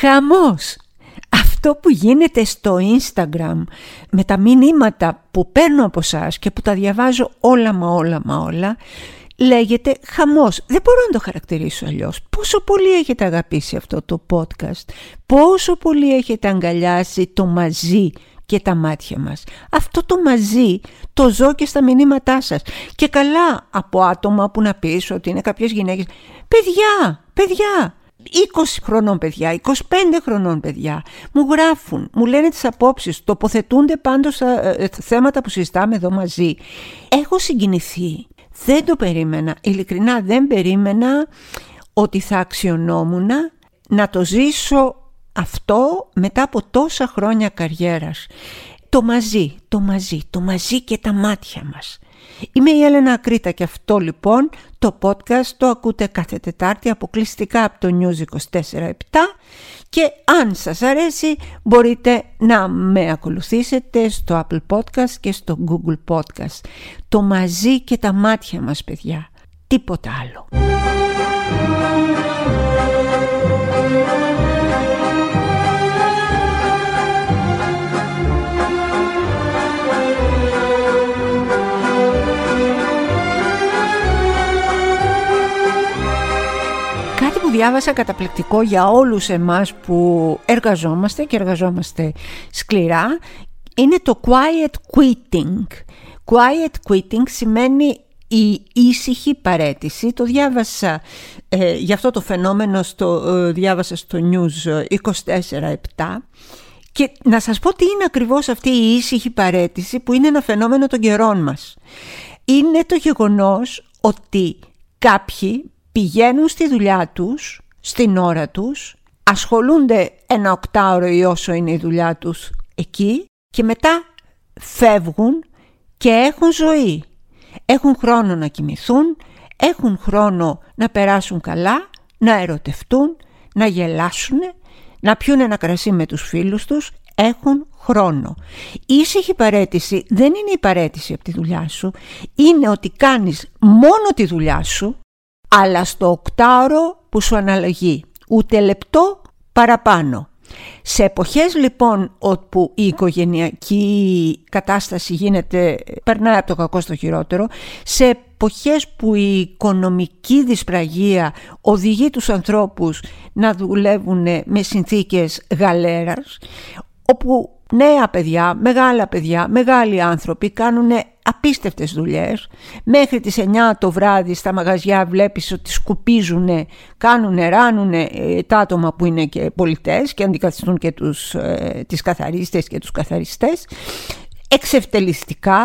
χαμός. Αυτό που γίνεται στο Instagram με τα μηνύματα που παίρνω από εσά και που τα διαβάζω όλα μα όλα μα όλα λέγεται χαμός. Δεν μπορώ να το χαρακτηρίσω αλλιώς. Πόσο πολύ έχετε αγαπήσει αυτό το podcast. Πόσο πολύ έχετε αγκαλιάσει το μαζί και τα μάτια μας. Αυτό το μαζί το ζω και στα μηνύματά σας. Και καλά από άτομα που να πεις ότι είναι κάποιες γυναίκες. Παιδιά, παιδιά, 20 χρονών παιδιά, 25 χρονών παιδιά μου γράφουν, μου λένε τις απόψεις, τοποθετούνται πάντως στα ε, θέματα που συζητάμε εδώ μαζί. Έχω συγκινηθεί. Δεν το περίμενα. Ειλικρινά δεν περίμενα ότι θα αξιωνόμουν να το ζήσω αυτό μετά από τόσα χρόνια καριέρας. Το μαζί, το μαζί, το μαζί και τα μάτια μας. Είμαι η Έλενα Ακρίτα και αυτό λοιπόν το podcast το ακούτε κάθε Τετάρτη αποκλειστικά από το News 24-7 και αν σας αρέσει μπορείτε να με ακολουθήσετε στο Apple Podcast και στο Google Podcast. Το μαζί και τα μάτια μας παιδιά. Τίποτα άλλο. Διάβασα καταπληκτικό για όλους εμάς που εργαζόμαστε και εργαζόμαστε σκληρά είναι το quiet quitting. Quiet quitting σημαίνει η ήσυχη παρέτηση. Το διάβασα ε, για αυτό το φαινόμενο, στο, ε, διάβασα στο News 24-7 και να σας πω τι είναι ακριβώς αυτή η ήσυχη παρέτηση που είναι ένα φαινόμενο των καιρών μας. Είναι το γεγονός ότι κάποιοι πηγαίνουν στη δουλειά τους, στην ώρα τους, ασχολούνται ένα οκτάωρο ή όσο είναι η δουλειά τους εκεί και μετά φεύγουν και έχουν ζωή. Έχουν χρόνο να κοιμηθούν, έχουν χρόνο να περάσουν καλά, να ερωτευτούν, να γελάσουν, να πιούν ένα κρασί με τους φίλους τους, έχουν χρόνο. Η ήσυχη παρέτηση δεν είναι η παρέτηση από τη δουλειά σου, είναι ότι κάνεις μόνο τη δουλειά σου αλλά στο οκτάωρο που σου αναλογεί, ούτε λεπτό παραπάνω. Σε εποχές λοιπόν όπου η οικογενειακή κατάσταση γίνεται, περνάει από το κακό στο χειρότερο, σε εποχές που η οικονομική δυσπραγία οδηγεί τους ανθρώπους να δουλεύουν με συνθήκες γαλέρας, όπου νέα παιδιά, μεγάλα παιδιά, μεγάλοι άνθρωποι κάνουν απίστευτες δουλειές. Μέχρι τις 9 το βράδυ στα μαγαζιά βλέπεις ότι σκουπίζουν, κάνουν, ράνουν ε, τα άτομα που είναι και πολιτές και αντικαθιστούν και τους, ε, τις καθαρίστες και τους καθαριστές. Εξευτελιστικά,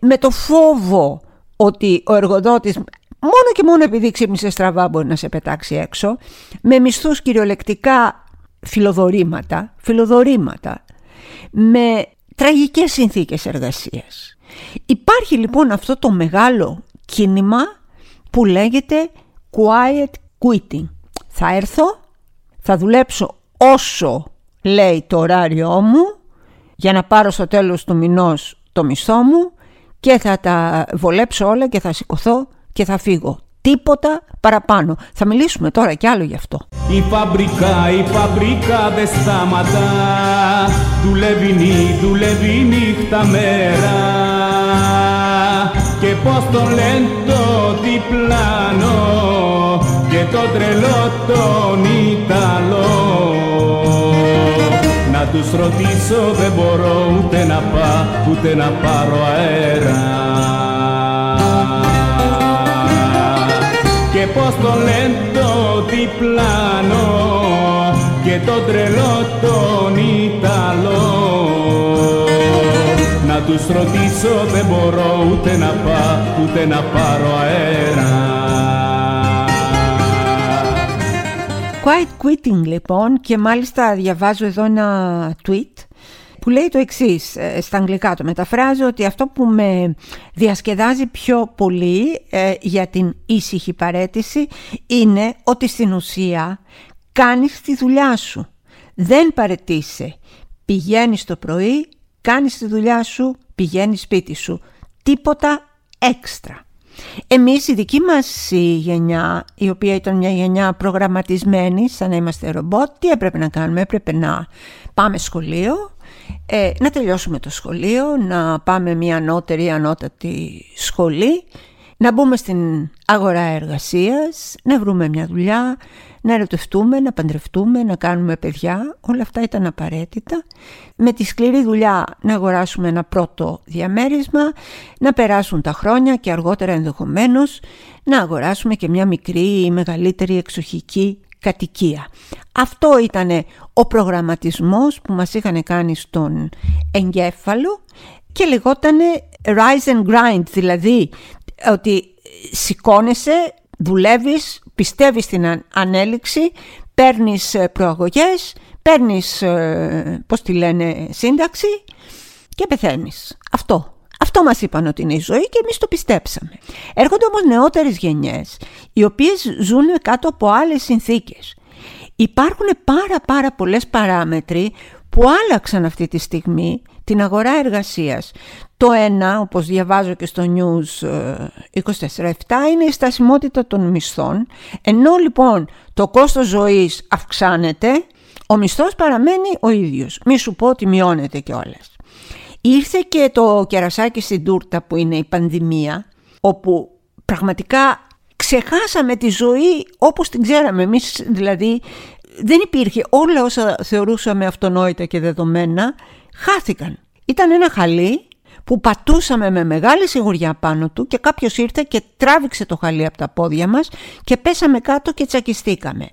με το φόβο ότι ο εργοδότης μόνο και μόνο επειδή ξύπνησε στραβά μπορεί να σε πετάξει έξω, με μισθούς κυριολεκτικά φιλοδορήματα, φιλοδορήματα, με τραγικές συνθήκες εργασίας. Υπάρχει λοιπόν αυτό το μεγάλο κίνημα που λέγεται quiet quitting. Θα έρθω, θα δουλέψω όσο λέει το ωράριό μου για να πάρω στο τέλος του μηνός το μισθό μου και θα τα βολέψω όλα και θα σηκωθώ και θα φύγω. Τίποτα παραπάνω. Θα μιλήσουμε τώρα κι άλλο γι' αυτό. Η φαμπρικά, η φαμπρικά δεν σταματά Δουλεύει νύ, δουλεύει νύχτα μέρα Και πως το λένε το διπλάνο Και το τρελό τον Ιταλό Να τους ρωτήσω δεν μπορώ ούτε να πάω ούτε να πάρω αέρα και πως το λένε το διπλάνο και το τρελό τον Ιταλό. Να τους ρωτήσω δεν μπορώ ούτε να πάω ούτε να πάρω αέρα. Quiet quitting λοιπόν και μάλιστα διαβάζω εδώ ένα tweet που λέει το εξής ε, στα αγγλικά το μεταφράζω ότι αυτό που με διασκεδάζει πιο πολύ ε, για την ήσυχη παρέτηση είναι ότι στην ουσία κάνεις τη δουλειά σου. Δεν παρετήσει. Πηγαίνεις το πρωί, κάνεις τη δουλειά σου, πηγαίνεις σπίτι σου. Τίποτα έξτρα. Εμείς η δική μας γενιά, η οποία ήταν μια γενιά προγραμματισμένη σαν να είμαστε ρομπότ, τι έπρεπε να κάνουμε, έπρεπε να πάμε σχολείο, ε, να τελειώσουμε το σχολείο, να πάμε μια ανώτερη ανώτατη σχολή, να μπούμε στην αγορά εργασίας, να βρούμε μια δουλειά, να ερωτευτούμε, να παντρευτούμε, να κάνουμε παιδιά, όλα αυτά ήταν απαραίτητα. Με τη σκληρή δουλειά να αγοράσουμε ένα πρώτο διαμέρισμα, να περάσουν τα χρόνια και αργότερα ενδεχομένως να αγοράσουμε και μια μικρή ή μεγαλύτερη εξοχική κατοικία. Αυτό ήταν ο προγραμματισμός που μας είχαν κάνει στον εγκέφαλο και λεγότανε rise and grind, δηλαδή ότι σηκώνεσαι, δουλεύεις, πιστεύεις στην ανέλυξη, παίρνεις ε, προαγωγές, παίρνεις, ε, πώς τη λένε, σύνταξη και πεθαίνεις. Αυτό. Αυτό μας είπαν ότι είναι η ζωή και εμείς το πιστέψαμε. Έρχονται όμως νεότερες γενιές, οι οποίες ζουν κάτω από άλλες συνθήκες. Υπάρχουν πάρα πάρα πολλές παράμετροι που άλλαξαν αυτή τη στιγμή την αγορά εργασίας. Το ένα, όπως διαβάζω και στο News 24-7, ε, είναι η στασιμότητα των μισθών. Ενώ λοιπόν το κόστος ζωής αυξάνεται, ο μισθός παραμένει ο ίδιος. Μη σου πω ότι μειώνεται κιόλας. Ήρθε και το κερασάκι στην τούρτα που είναι η πανδημία, όπου πραγματικά ξεχάσαμε τη ζωή όπως την ξέραμε εμείς δηλαδή δεν υπήρχε όλα όσα θεωρούσαμε αυτονόητα και δεδομένα χάθηκαν ήταν ένα χαλί που πατούσαμε με μεγάλη σιγουριά πάνω του και κάποιος ήρθε και τράβηξε το χαλί από τα πόδια μας και πέσαμε κάτω και τσακιστήκαμε.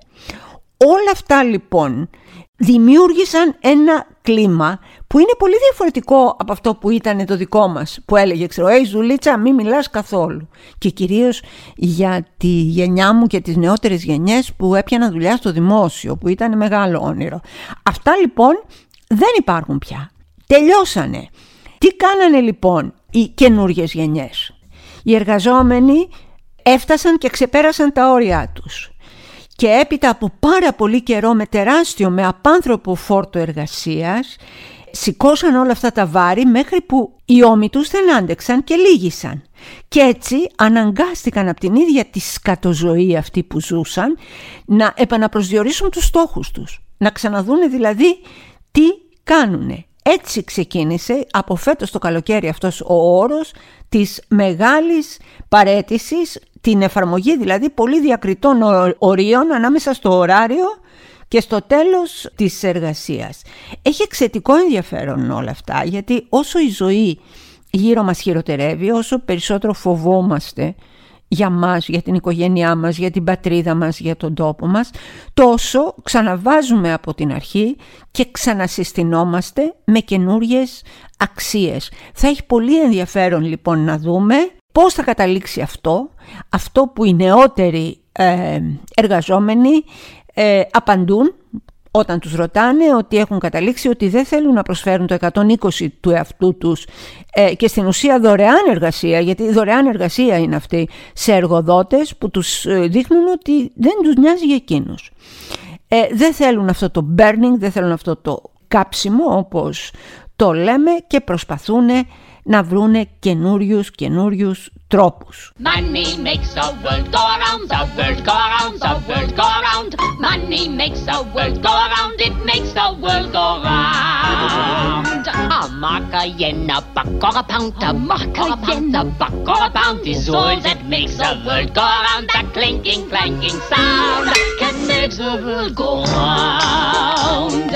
Όλα αυτά λοιπόν δημιούργησαν ένα κλίμα που είναι πολύ διαφορετικό από αυτό που ήταν το δικό μας που έλεγε ξέρω «Ει Ζουλίτσα μη μιλάς καθόλου» και κυρίως για τη γενιά μου και τις νεότερες γενιές που έπιανα δουλειά στο δημόσιο που ήταν μεγάλο όνειρο. Αυτά λοιπόν δεν υπάρχουν πια. Τελειώσανε. Τι κάνανε λοιπόν οι καινούριε γενιές; Οι εργαζόμενοι έφτασαν και ξεπέρασαν τα όρια τους. Και έπειτα από πάρα πολύ καιρό με τεράστιο, με απάνθρωπο φόρτο εργασίας, σηκώσαν όλα αυτά τα βάρη μέχρι που οι ώμοι τους δεν άντεξαν και λύγησαν. Και έτσι αναγκάστηκαν από την ίδια τη σκατοζωή αυτή που ζούσαν να επαναπροσδιορίσουν τους στόχους τους. Να ξαναδούνε δηλαδή τι κάνουνε. Έτσι ξεκίνησε από φέτος το καλοκαίρι αυτός ο όρος της μεγάλης παρέτησης, την εφαρμογή δηλαδή πολύ διακριτών ορίων ανάμεσα στο ωράριο και στο τέλος της εργασίας. Έχει εξαιτικό ενδιαφέρον όλα αυτά γιατί όσο η ζωή γύρω μας χειροτερεύει, όσο περισσότερο φοβόμαστε για μας, για την οικογένειά μας, για την πατρίδα μας, για τον τόπο μας, τόσο ξαναβάζουμε από την αρχή και ξανασυστηνόμαστε με καινούριες αξίες. Θα έχει πολύ ενδιαφέρον λοιπόν να δούμε πώς θα καταλήξει αυτό, αυτό που οι νεότεροι ε, εργαζόμενοι ε, απαντούν όταν τους ρωτάνε ότι έχουν καταλήξει ότι δεν θέλουν να προσφέρουν το 120 του εαυτού τους ε, και στην ουσία δωρεάν εργασία, γιατί δωρεάν εργασία είναι αυτή σε εργοδότες που τους ε, δείχνουν ότι δεν τους νοιάζει για εκείνους. Ε, δεν θέλουν αυτό το burning, δεν θέλουν αυτό το κάψιμο όπως το λέμε και προσπαθούν να βρούνε καινούριου καινούριου τρόπους. Money makes the world go around, the world go around, the world go around. Money makes the world go around, it makes the world go round. A mark, a yen, a buck, or a pound, a mark, a yen, a buck, or a pound is all that makes the world go around. That clinking, clanking sound can make the world go round.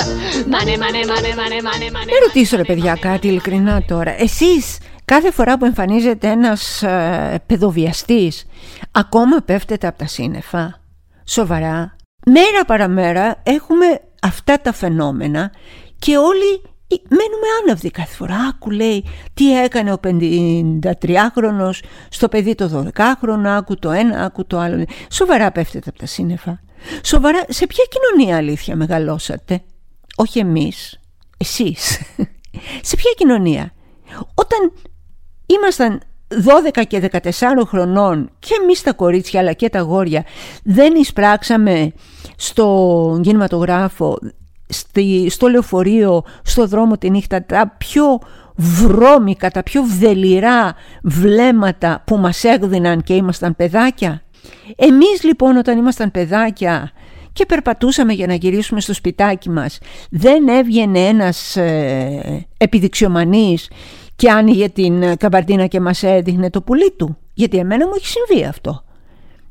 Money, money, money, money, money, money. Να ρωτήσω ρε παιδιά κάτι ειλικρινά τώρα. Εσείς κάθε φορά που εμφανίζεται ένας ε, παιδοβιαστής ακόμα πέφτεται από τα σύννεφα. Σοβαρά. Μέρα παραμέρα έχουμε αυτά τα φαινόμενα και όλοι μένουμε άναυδοι κάθε φορά. Άκου λέει τι έκανε ο 53χρονος στο παιδί το 12χρονο, άκου το ένα, άκου το άλλο. Σοβαρά πέφτεται από τα σύννεφα. Σοβαρά, σε ποια κοινωνία αλήθεια μεγαλώσατε; Όχι εμείς, εσείς. σε ποια κοινωνία; Όταν ήμασταν 12 και 14 χρονών και εμείς τα κορίτσια αλλά και τα γόρια δεν εισπράξαμε στο κινηματογράφο, στο λεωφορείο, στο δρόμο τη νύχτα τα πιο βρώμικα, τα πιο βδελιρά βλέμματα που μας έγδιναν και ήμασταν παιδάκια. Εμείς λοιπόν όταν ήμασταν παιδάκια και περπατούσαμε για να γυρίσουμε στο σπιτάκι μας δεν έβγαινε ένας ε, επιδειξιομανής και άνοιγε την καμπαρτίνα και μας έδειχνε το πουλί του. Γιατί εμένα μου έχει συμβεί αυτό.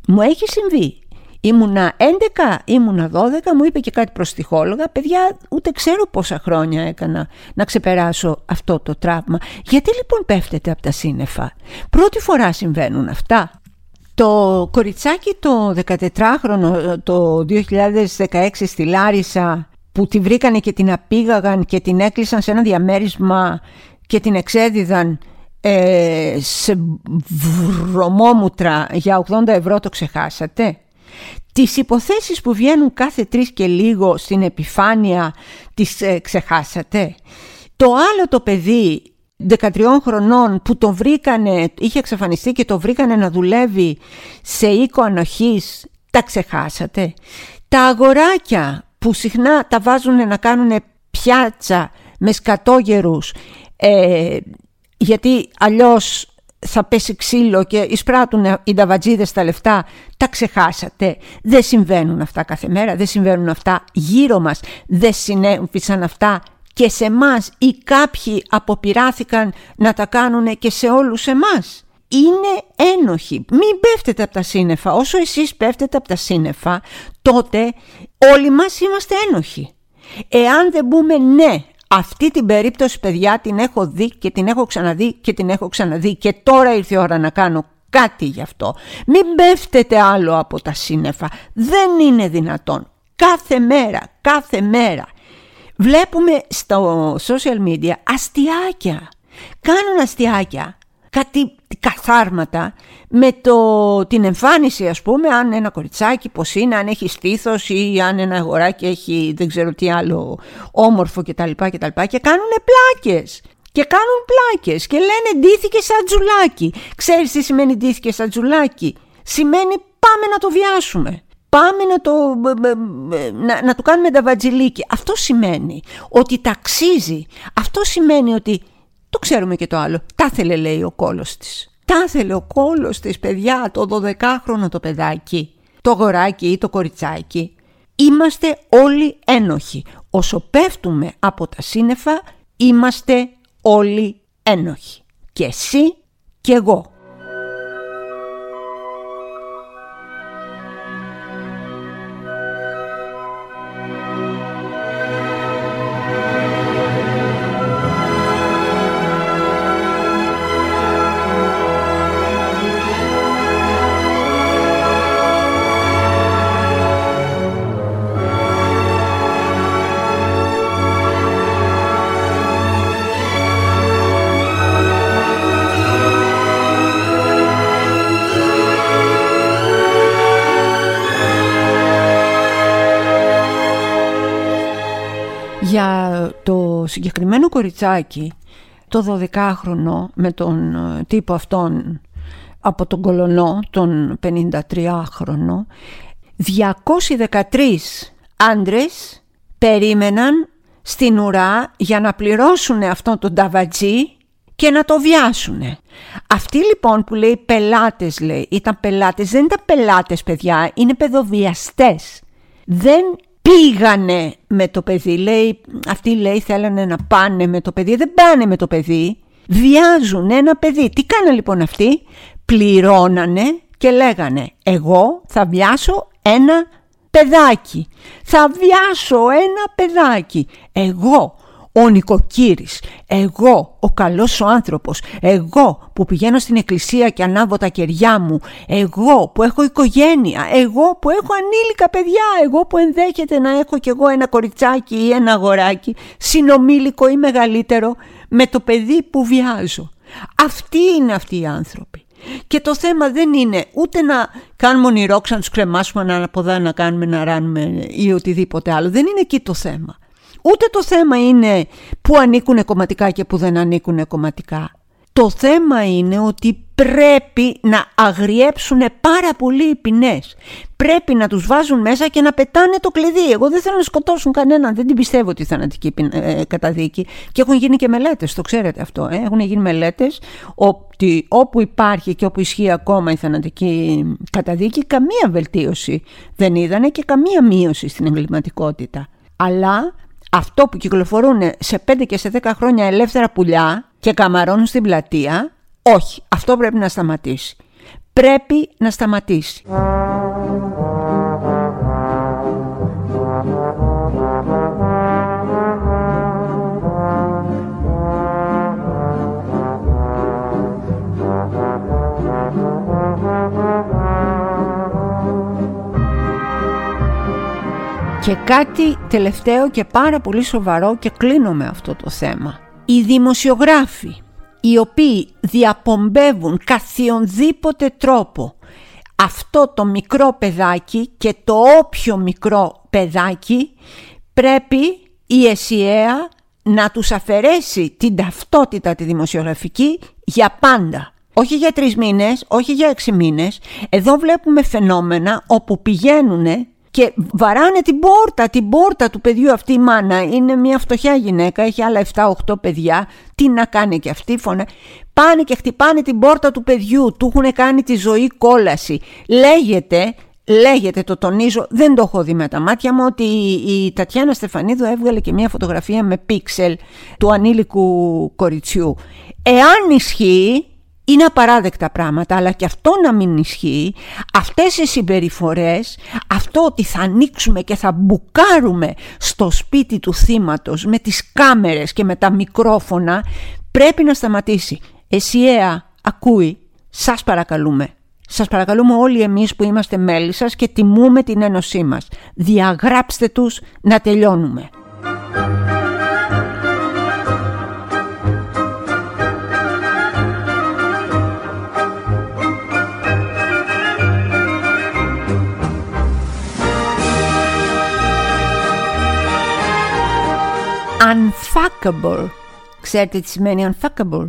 Μου έχει συμβεί. Ήμουνα 11, ήμουνα 12, μου είπε και κάτι προστιχόλογα. Παιδιά, ούτε ξέρω πόσα χρόνια έκανα να ξεπεράσω αυτό το τραύμα. Γιατί λοιπόν πέφτετε από τα σύννεφα; Πρώτη φορά συμβαίνουν αυτά. Το κοριτσάκι το 14χρονο το 2016 στη Λάρισα που τη βρήκανε και την απήγαγαν και την έκλεισαν σε ένα διαμέρισμα και την εξέδιδαν ε, σε βρωμόμουτρα για 80 ευρώ το ξεχάσατε; Τις υποθέσεις που βγαίνουν κάθε τρεις και λίγο στην επιφάνεια τις ε, ξεχάσατε; Το άλλο το παιδί 13 χρονών που το βρήκανε, είχε εξαφανιστεί και το βρήκανε να δουλεύει σε οίκο ανοχής, τα ξεχάσατε; Τα αγοράκια που συχνά τα βάζουν να κάνουν πιάτσα με σκατόγερους ε, γιατί αλλιώς θα πέσει ξύλο και εισπράττουν οι νταβατζίδες τα λεφτά, τα ξεχάσατε. Δεν συμβαίνουν αυτά κάθε μέρα, δεν συμβαίνουν αυτά γύρω μας, δεν συνέβησαν αυτά και σε μας ή κάποιοι αποπειράθηκαν να τα κάνουν και σε όλους εμάς. Είναι ένοχοι. Μην πέφτετε από τα σύννεφα. Όσο εσείς πέφτετε από τα σύννεφα, τότε όλοι μας είμαστε ένοχοι. Εάν δεν πούμε ναι αυτή την περίπτωση παιδιά την έχω δει και την έχω ξαναδεί και την έχω ξαναδεί και τώρα ήρθε η ώρα να κάνω κάτι γι' αυτό. Μην πέφτετε άλλο από τα σύννεφα. Δεν είναι δυνατόν. Κάθε μέρα, κάθε μέρα βλέπουμε στο social media αστιάκια. Κάνουν αστιάκια κάτι καθάρματα με το, την εμφάνιση ας πούμε αν ένα κοριτσάκι πως είναι, αν έχει στήθος ή αν ένα αγοράκι έχει δεν ξέρω τι άλλο όμορφο κτλ. Και, και κάνουν πλάκες και κάνουν πλάκες και λένε ντύθηκε σαν τζουλάκι. Ξέρεις τι σημαίνει ντύθηκε σαν τζουλάκι; Σημαίνει πάμε να το βιάσουμε. Πάμε να, το, να, να του κάνουμε τα βατζιλίκια. Αυτό σημαίνει ότι ταξίζει. Αυτό σημαίνει ότι το ξέρουμε και το άλλο. Τα θέλε λέει ο κόλος της. Τα θέλε ο κόλος της παιδιά, το 12χρονο το παιδάκι, το γοράκι ή το κοριτσάκι. Είμαστε όλοι ένοχοι. Όσο πέφτουμε από τα σύννεφα, είμαστε όλοι ένοχοι. Και εσύ και εγώ. Κοριτσάκι, το 12χρονο με τον ε, τύπο αυτόν από τον Κολονό, τον 53χρονο, 213 άντρες περίμεναν στην ουρά για να πληρώσουν αυτόν τον ταβατζή και να το βιάσουνε. Αυτοί λοιπόν που λέει πελάτες λέει, ήταν πελάτες, δεν ήταν πελάτες παιδιά, είναι παιδοβιαστές. Δεν πήγανε με το παιδί. Λέει, αυτοί λέει θέλανε να πάνε με το παιδί. Δεν πάνε με το παιδί. Βιάζουν ένα παιδί. Τι κάνανε λοιπόν αυτοί; Πληρώνανε και λέγανε εγώ θα βιάσω ένα παιδάκι. Θα βιάσω ένα παιδάκι. Εγώ ο νοικοκύρης, εγώ ο καλός ο άνθρωπος, εγώ που πηγαίνω στην εκκλησία και ανάβω τα κεριά μου, εγώ που έχω οικογένεια, εγώ που έχω ανήλικα παιδιά, εγώ που ενδέχεται να έχω κι εγώ ένα κοριτσάκι ή ένα αγοράκι, συνομήλικο ή μεγαλύτερο, με το παιδί που βιάζω. Αυτοί είναι αυτοί οι άνθρωποι. Και το θέμα δεν είναι ούτε να κάνουμε ονειρόξα, να τους κρεμάσουμε, να αποδά, να κάνουμε, να ράνουμε ή οτιδήποτε άλλο. Δεν είναι εκεί το θέμα. Ούτε το θέμα είναι που ανήκουν κομματικά και που δεν ανήκουν κομματικά. Το θέμα είναι ότι πρέπει να αγριέψουν πάρα πολύ οι ποινές. Πρέπει να τους βάζουν μέσα και να πετάνε το κλειδί. Εγώ δεν θέλω να σκοτώσουν κανέναν, δεν την πιστεύω ότι θανατική ε, καταδίκη. Και έχουν γίνει και μελέτες, το ξέρετε αυτό. Ε; Έχουν γίνει μελέτες ότι όπου υπάρχει και όπου ισχύει ακόμα η θανατική καταδίκη, καμία βελτίωση δεν είδανε και καμία μείωση στην εγκληματικότητα. Αλλά αυτό που κυκλοφορούν σε 5 και σε 10 χρόνια ελεύθερα πουλιά και καμαρώνουν στην πλατεία, όχι, αυτό πρέπει να σταματήσει. Πρέπει να σταματήσει. Και κάτι τελευταίο και πάρα πολύ σοβαρό και κλείνω με αυτό το θέμα. Οι δημοσιογράφοι οι οποίοι διαπομπεύουν καθιονδήποτε τρόπο αυτό το μικρό παιδάκι και το όποιο μικρό παιδάκι πρέπει η ΕΣΥΑ να τους αφαιρέσει την ταυτότητα τη δημοσιογραφική για πάντα. Όχι για τρεις μήνες, όχι για έξι μήνες. Εδώ βλέπουμε φαινόμενα όπου πηγαίνουν και βαράνε την πόρτα, την πόρτα του παιδιού αυτή η μάνα. Είναι μια φτωχιά γυναίκα, έχει άλλα 7-8 παιδιά. Τι να κάνει και αυτή φωνέ. Πάνε και χτυπάνε την πόρτα του παιδιού, του έχουν κάνει τη ζωή κόλαση. Λέγεται, λέγεται, το τονίζω, δεν το έχω δει με τα μάτια μου, ότι η Τατιάνα Στεφανίδου έβγαλε και μια φωτογραφία με πίξελ του ανήλικου κοριτσιού. Εάν ισχύει, είναι απαράδεκτα πράγματα, αλλά και αυτό να μην ισχύει, αυτές οι συμπεριφορές, αυτό ότι θα ανοίξουμε και θα μπουκάρουμε στο σπίτι του θύματος με τις κάμερες και με τα μικρόφωνα, πρέπει να σταματήσει. Εσιαία, ακούει, σας παρακαλούμε. Σας παρακαλούμε όλοι εμείς που είμαστε μέλη σας και τιμούμε την ένωσή μας. Διαγράψτε τους να τελειώνουμε. Unfuckable. Ξέρετε τι σημαίνει unfuckable;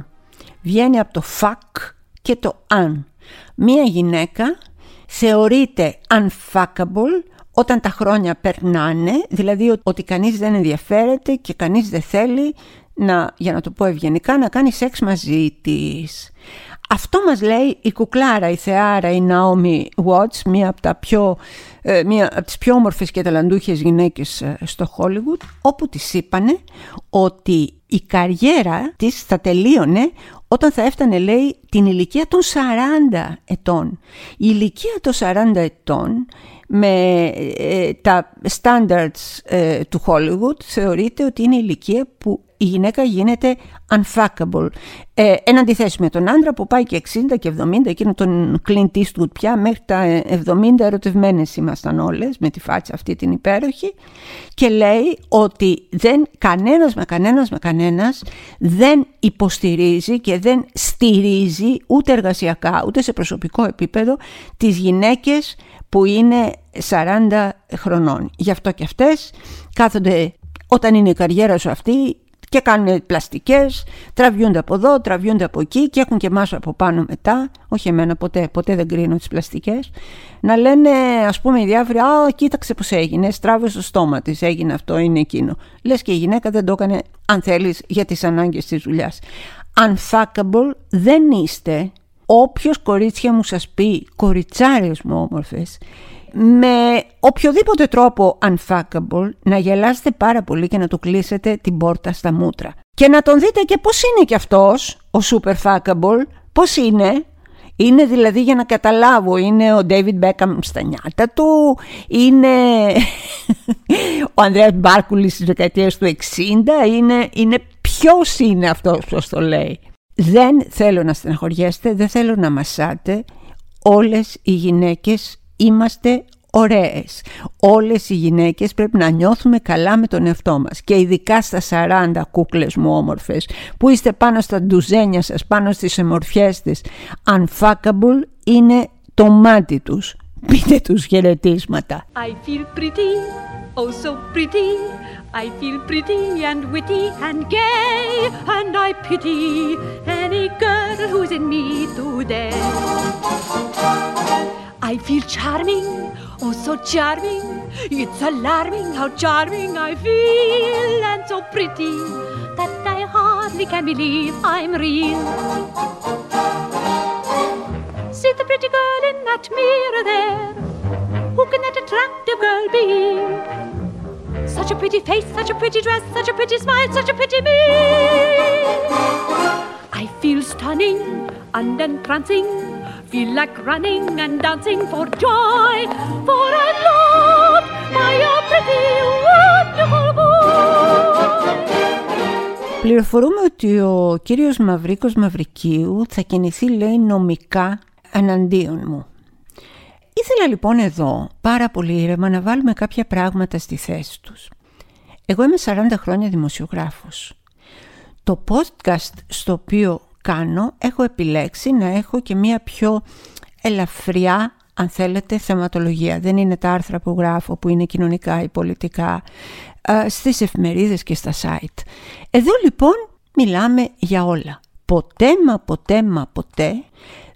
Βγαίνει από το fuck και το un. Μία γυναίκα θεωρείται unfuckable όταν τα χρόνια περνάνε, δηλαδή ότι κανείς δεν ενδιαφέρεται και κανείς δεν θέλει να, για να το πω ευγενικά, να κάνει σεξ μαζί της. Αυτό μας λέει η κουκλάρα, η θεάρα, η Naomi Watts, μία από, τα πιο, ε, μία από τις πιο όμορφες και ταλαντούχες γυναίκες ε, στο Hollywood, όπου της είπανε ότι η καριέρα της θα τελείωνε όταν θα έφτανε, λέει, την ηλικία των 40 ετών. Η ηλικία των 40 ετών με ε, τα standards του Hollywood θεωρείται ότι είναι η ηλικία που η γυναίκα γίνεται unfuckable. Ε, εν αντιθέσει με τον άντρα που πάει και 60 και 70, εκείνο τον Clint Eastwood πια, μέχρι τα 70 ερωτευμένες ήμασταν όλες με τη φάτσα αυτή την υπέροχη και λέει ότι δεν, κανένας με κανένας με κανένας δεν υποστηρίζει και δεν στηρίζει ούτε εργασιακά ούτε σε προσωπικό επίπεδο τις γυναίκες που είναι 40 χρονών. Γι' αυτό και αυτές κάθονται όταν είναι η καριέρα σου αυτή και κάνουν πλαστικές, τραβιούνται από εδώ, τραβιούνται από εκεί και έχουν και εμάς από πάνω μετά, όχι εμένα ποτέ, ποτέ δεν κρίνω τις πλαστικές, να λένε ας πούμε οι διάφοροι, α κοίταξε πως έγινε, στράβε το στόμα της, έγινε αυτό, είναι εκείνο. Λες και η γυναίκα δεν το έκανε αν θέλεις για τις ανάγκες της δουλειάς. Unfuckable δεν είστε, όποιος κορίτσια μου σας πει, κοριτσάρες μου όμορφες, με οποιοδήποτε τρόπο unfuckable να γελάσετε πάρα πολύ και να του κλείσετε την πόρτα στα μούτρα. Και να τον δείτε και πώς είναι κι αυτός ο super fuckable, πώς είναι. Είναι δηλαδή για να καταλάβω, είναι ο David Beckham στα νιάτα του, είναι ο Ανδρέας Μπάρκουλης στις δεκαετίες του 60, είναι, είναι ποιος είναι αυτός που το λέει. Δεν θέλω να στεναχωριέστε, δεν θέλω να μασάτε, όλες οι γυναίκες είμαστε ωραίες. Όλες οι γυναίκες πρέπει να νιώθουμε καλά με τον εαυτό μας και ειδικά στα 40 κούκλες μου όμορφες που είστε πάνω στα ντουζένια σας, πάνω στις εμορφιές της. Unfuckable είναι το μάτι τους. Πείτε τους χαιρετίσματα. I feel pretty. oh so pretty. I feel pretty and witty and gay, and I pity any girl who's in me today. I feel charming, oh so charming. It's alarming how charming I feel, and so pretty that I hardly can believe I'm real. See the pretty girl in that mirror there. Who can that attractive girl be? Such a pretty face, such a pretty dress, such a pretty smile, such a pretty me. I feel stunning and entrancing, feel like running and dancing for joy, for I'm loved by a pretty, wonderful boy. Πληροφορούμε ότι ο κύριος Μαυρίκος Μαυρικίου θα κινηθεί λέει νομικά εναντίον μου. Ήθελα λοιπόν εδώ πάρα πολύ ήρεμα να βάλουμε κάποια πράγματα στη θέση τους. Εγώ είμαι 40 χρόνια δημοσιογράφος. Το podcast στο οποίο κάνω έχω επιλέξει να έχω και μία πιο ελαφριά αν θέλετε θεματολογία. Δεν είναι τα άρθρα που γράφω που είναι κοινωνικά ή πολιτικά στις εφημερίδες και στα site. Εδώ λοιπόν μιλάμε για όλα. Ποτέ μα ποτέ μα ποτέ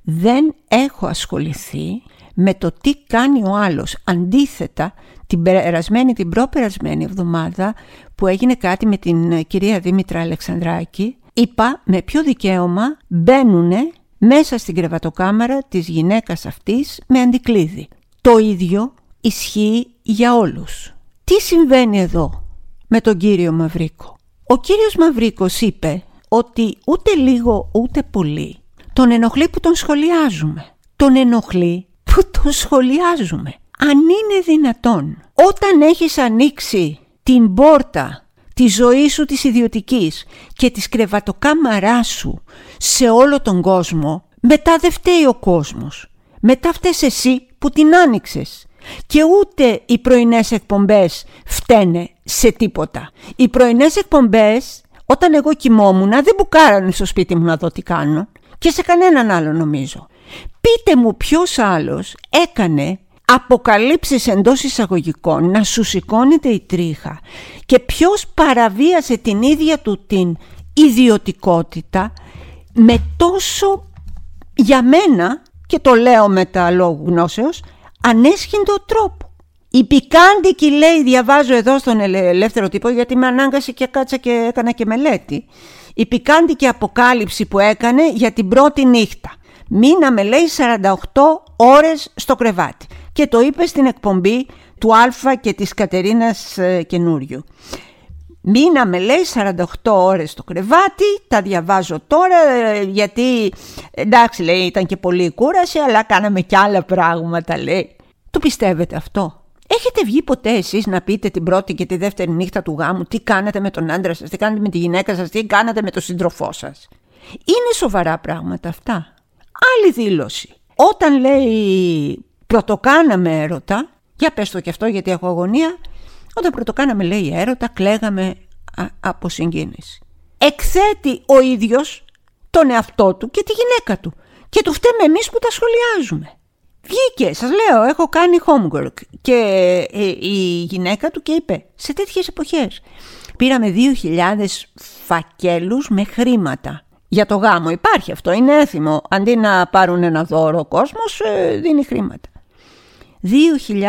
δεν έχω ασχοληθεί με το τι κάνει ο άλλος. Αντίθετα, την περασμένη, την προπερασμένη εβδομάδα που έγινε κάτι με την ε, κυρία Δήμητρα Αλεξανδράκη, είπα με ποιο δικαίωμα μπαίνουν μέσα στην κρεβατοκάμαρα της γυναίκας αυτής με αντικλείδι. Το ίδιο ισχύει για όλους. Τι συμβαίνει εδώ με τον κύριο Μαυρίκο; Ο κύριος Μαυρίκος είπε ότι ούτε λίγο ούτε πολύ τον ενοχλεί που τον σχολιάζουμε. Τον ενοχλεί που τον σχολιάζουμε. Αν είναι δυνατόν, όταν έχεις ανοίξει την πόρτα τη ζωή σου της ιδιωτικής και της κρεβατοκάμαράς σου σε όλο τον κόσμο, μετά δεν φταίει ο κόσμος. Μετά φταίς εσύ που την άνοιξες. Και ούτε οι πρωινές εκπομπές φταίνε σε τίποτα. Οι πρωινές εκπομπές, όταν εγώ κοιμόμουν, δεν μπουκάρανε στο σπίτι μου να δω τι κάνω. Και σε κανέναν άλλο νομίζω. Πείτε μου ποιος άλλος έκανε αποκαλύψεις εντός εισαγωγικών να σου σηκώνεται η τρίχα και ποιος παραβίασε την ίδια του την ιδιωτικότητα με τόσο για μένα και το λέω με τα λόγου γνώσεως ανέσχυντο τρόπο. Η πικάντικη λέει διαβάζω εδώ στον ελεύθερο τύπο γιατί με ανάγκασε και κάτσα και έκανα και μελέτη η πικάντικη αποκάλυψη που έκανε για την πρώτη νύχτα. Μείναμε λέει 48 ώρες στο κρεβάτι και το είπε στην εκπομπή του Αλφα και της Κατερίνας ε, καινούριου. Μείναμε λέει 48 ώρες στο κρεβάτι, τα διαβάζω τώρα ε, γιατί εντάξει λέει ήταν και πολύ κούραση αλλά κάναμε και άλλα πράγματα λέει. Το πιστεύετε αυτό; Έχετε βγει ποτέ εσείς να πείτε την πρώτη και τη δεύτερη νύχτα του γάμου τι κάνετε με τον άντρα σας, τι κάνετε με τη γυναίκα σας, τι κάνετε με τον σύντροφό σας; Είναι σοβαρά πράγματα αυτά. Άλλη δήλωση. Όταν λέει πρωτοκάναμε έρωτα, για πες το και αυτό γιατί έχω αγωνία, όταν πρωτοκάναμε λέει έρωτα κλαίγαμε από συγκίνηση. Εκθέτει ο ίδιος τον εαυτό του και τη γυναίκα του και του φταίμε εμείς που τα σχολιάζουμε. Βγήκε, σας λέω, έχω κάνει homework και ε, η γυναίκα του και είπε σε τέτοιες εποχές πήραμε 2.000 φακέλους με χρήματα για το γάμο. Υπάρχει αυτό, είναι έθιμο. Αντί να πάρουν ένα δώρο ο κόσμος, ε, δίνει χρήματα. 2.000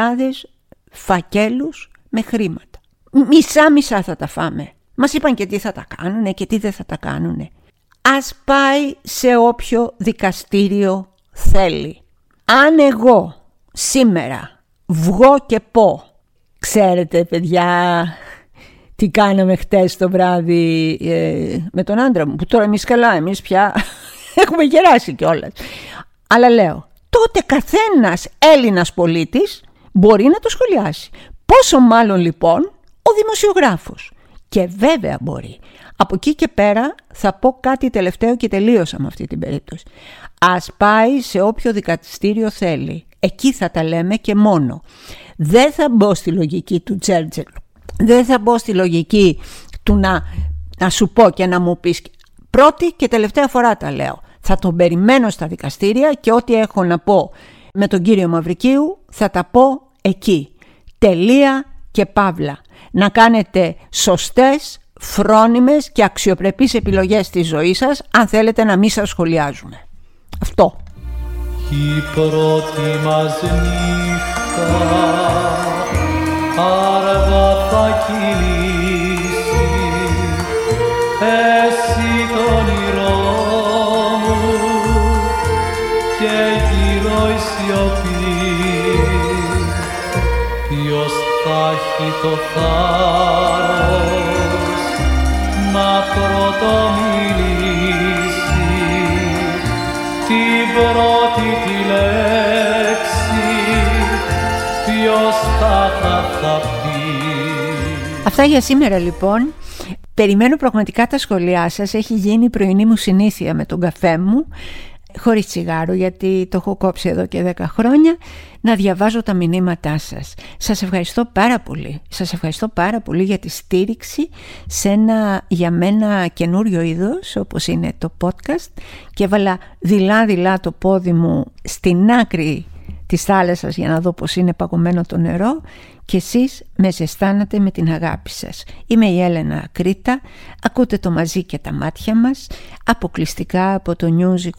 φακέλους με χρήματα. Μισά μισά θα τα φάμε. Μας είπαν και τι θα τα κάνουνε και τι δεν θα τα κάνουνε. Ας πάει σε όποιο δικαστήριο θέλει. Αν εγώ σήμερα βγω και πω, ξέρετε παιδιά τι κάναμε χτες το βράδυ ε, με τον άντρα μου, που τώρα εμείς καλά, εμείς πια έχουμε γεράσει κιόλας. Αλλά λέω, τότε καθένας Έλληνας πολίτης μπορεί να το σχολιάσει. Πόσο μάλλον λοιπόν ο δημοσιογράφος. Και βέβαια μπορεί. Από εκεί και πέρα θα πω κάτι τελευταίο και τελείωσα με αυτή την περίπτωση. Ας πάει σε όποιο δικαστήριο θέλει. Εκεί θα τα λέμε και μόνο. Δεν θα μπω στη λογική του Τσέρτζελ. Δεν θα μπω στη λογική του να, να σου πω και να μου πεις. Πρώτη και τελευταία φορά τα λέω. Θα τον περιμένω στα δικαστήρια και ό,τι έχω να πω με τον κύριο Μαυρικίου θα τα πω εκεί. Τελεία και παύλα. Να κάνετε σωστές, φρόνιμες και αξιοπρεπείς επιλογές στη ζωή σας αν θέλετε να μην σας σχολιάζουμε. Αυτό. Η πρώτη μας νύχτα αργά θα έχει το θάρρος να πρωτομιλήσει την πρώτη τη λέξη ποιος θα θα πει Αυτά για σήμερα λοιπόν. Περιμένω πραγματικά τα σχόλιά σας. Έχει γίνει η πρωινή μου συνήθεια με τον καφέ μου χωρίς τσιγάρο γιατί το έχω κόψει εδώ και 10 χρόνια να διαβάζω τα μηνύματά σας. Σας ευχαριστώ πάρα πολύ. Σας ευχαριστώ πάρα πολύ για τη στήριξη σε ένα για μένα καινούριο είδος όπως είναι το podcast και έβαλα δειλά δειλά το πόδι μου στην άκρη της θάλασσας για να δω πως είναι παγωμένο το νερό και εσείς με ζεστάνατε με την αγάπη σας. Είμαι η Έλενα Κρήτα, ακούτε το μαζί και τα μάτια μας, αποκλειστικά από το News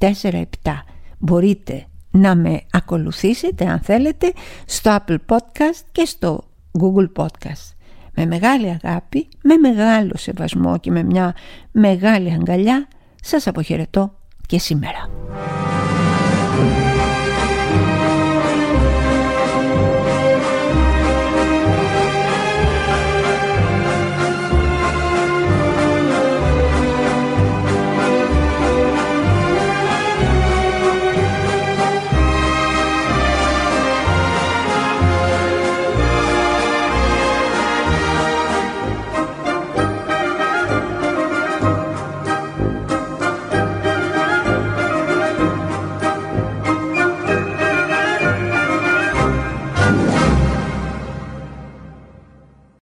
24-7. Μπορείτε να με ακολουθήσετε αν θέλετε στο Apple Podcast και στο Google Podcast. Με μεγάλη αγάπη, με μεγάλο σεβασμό και με μια μεγάλη αγκαλιά σας αποχαιρετώ και σήμερα.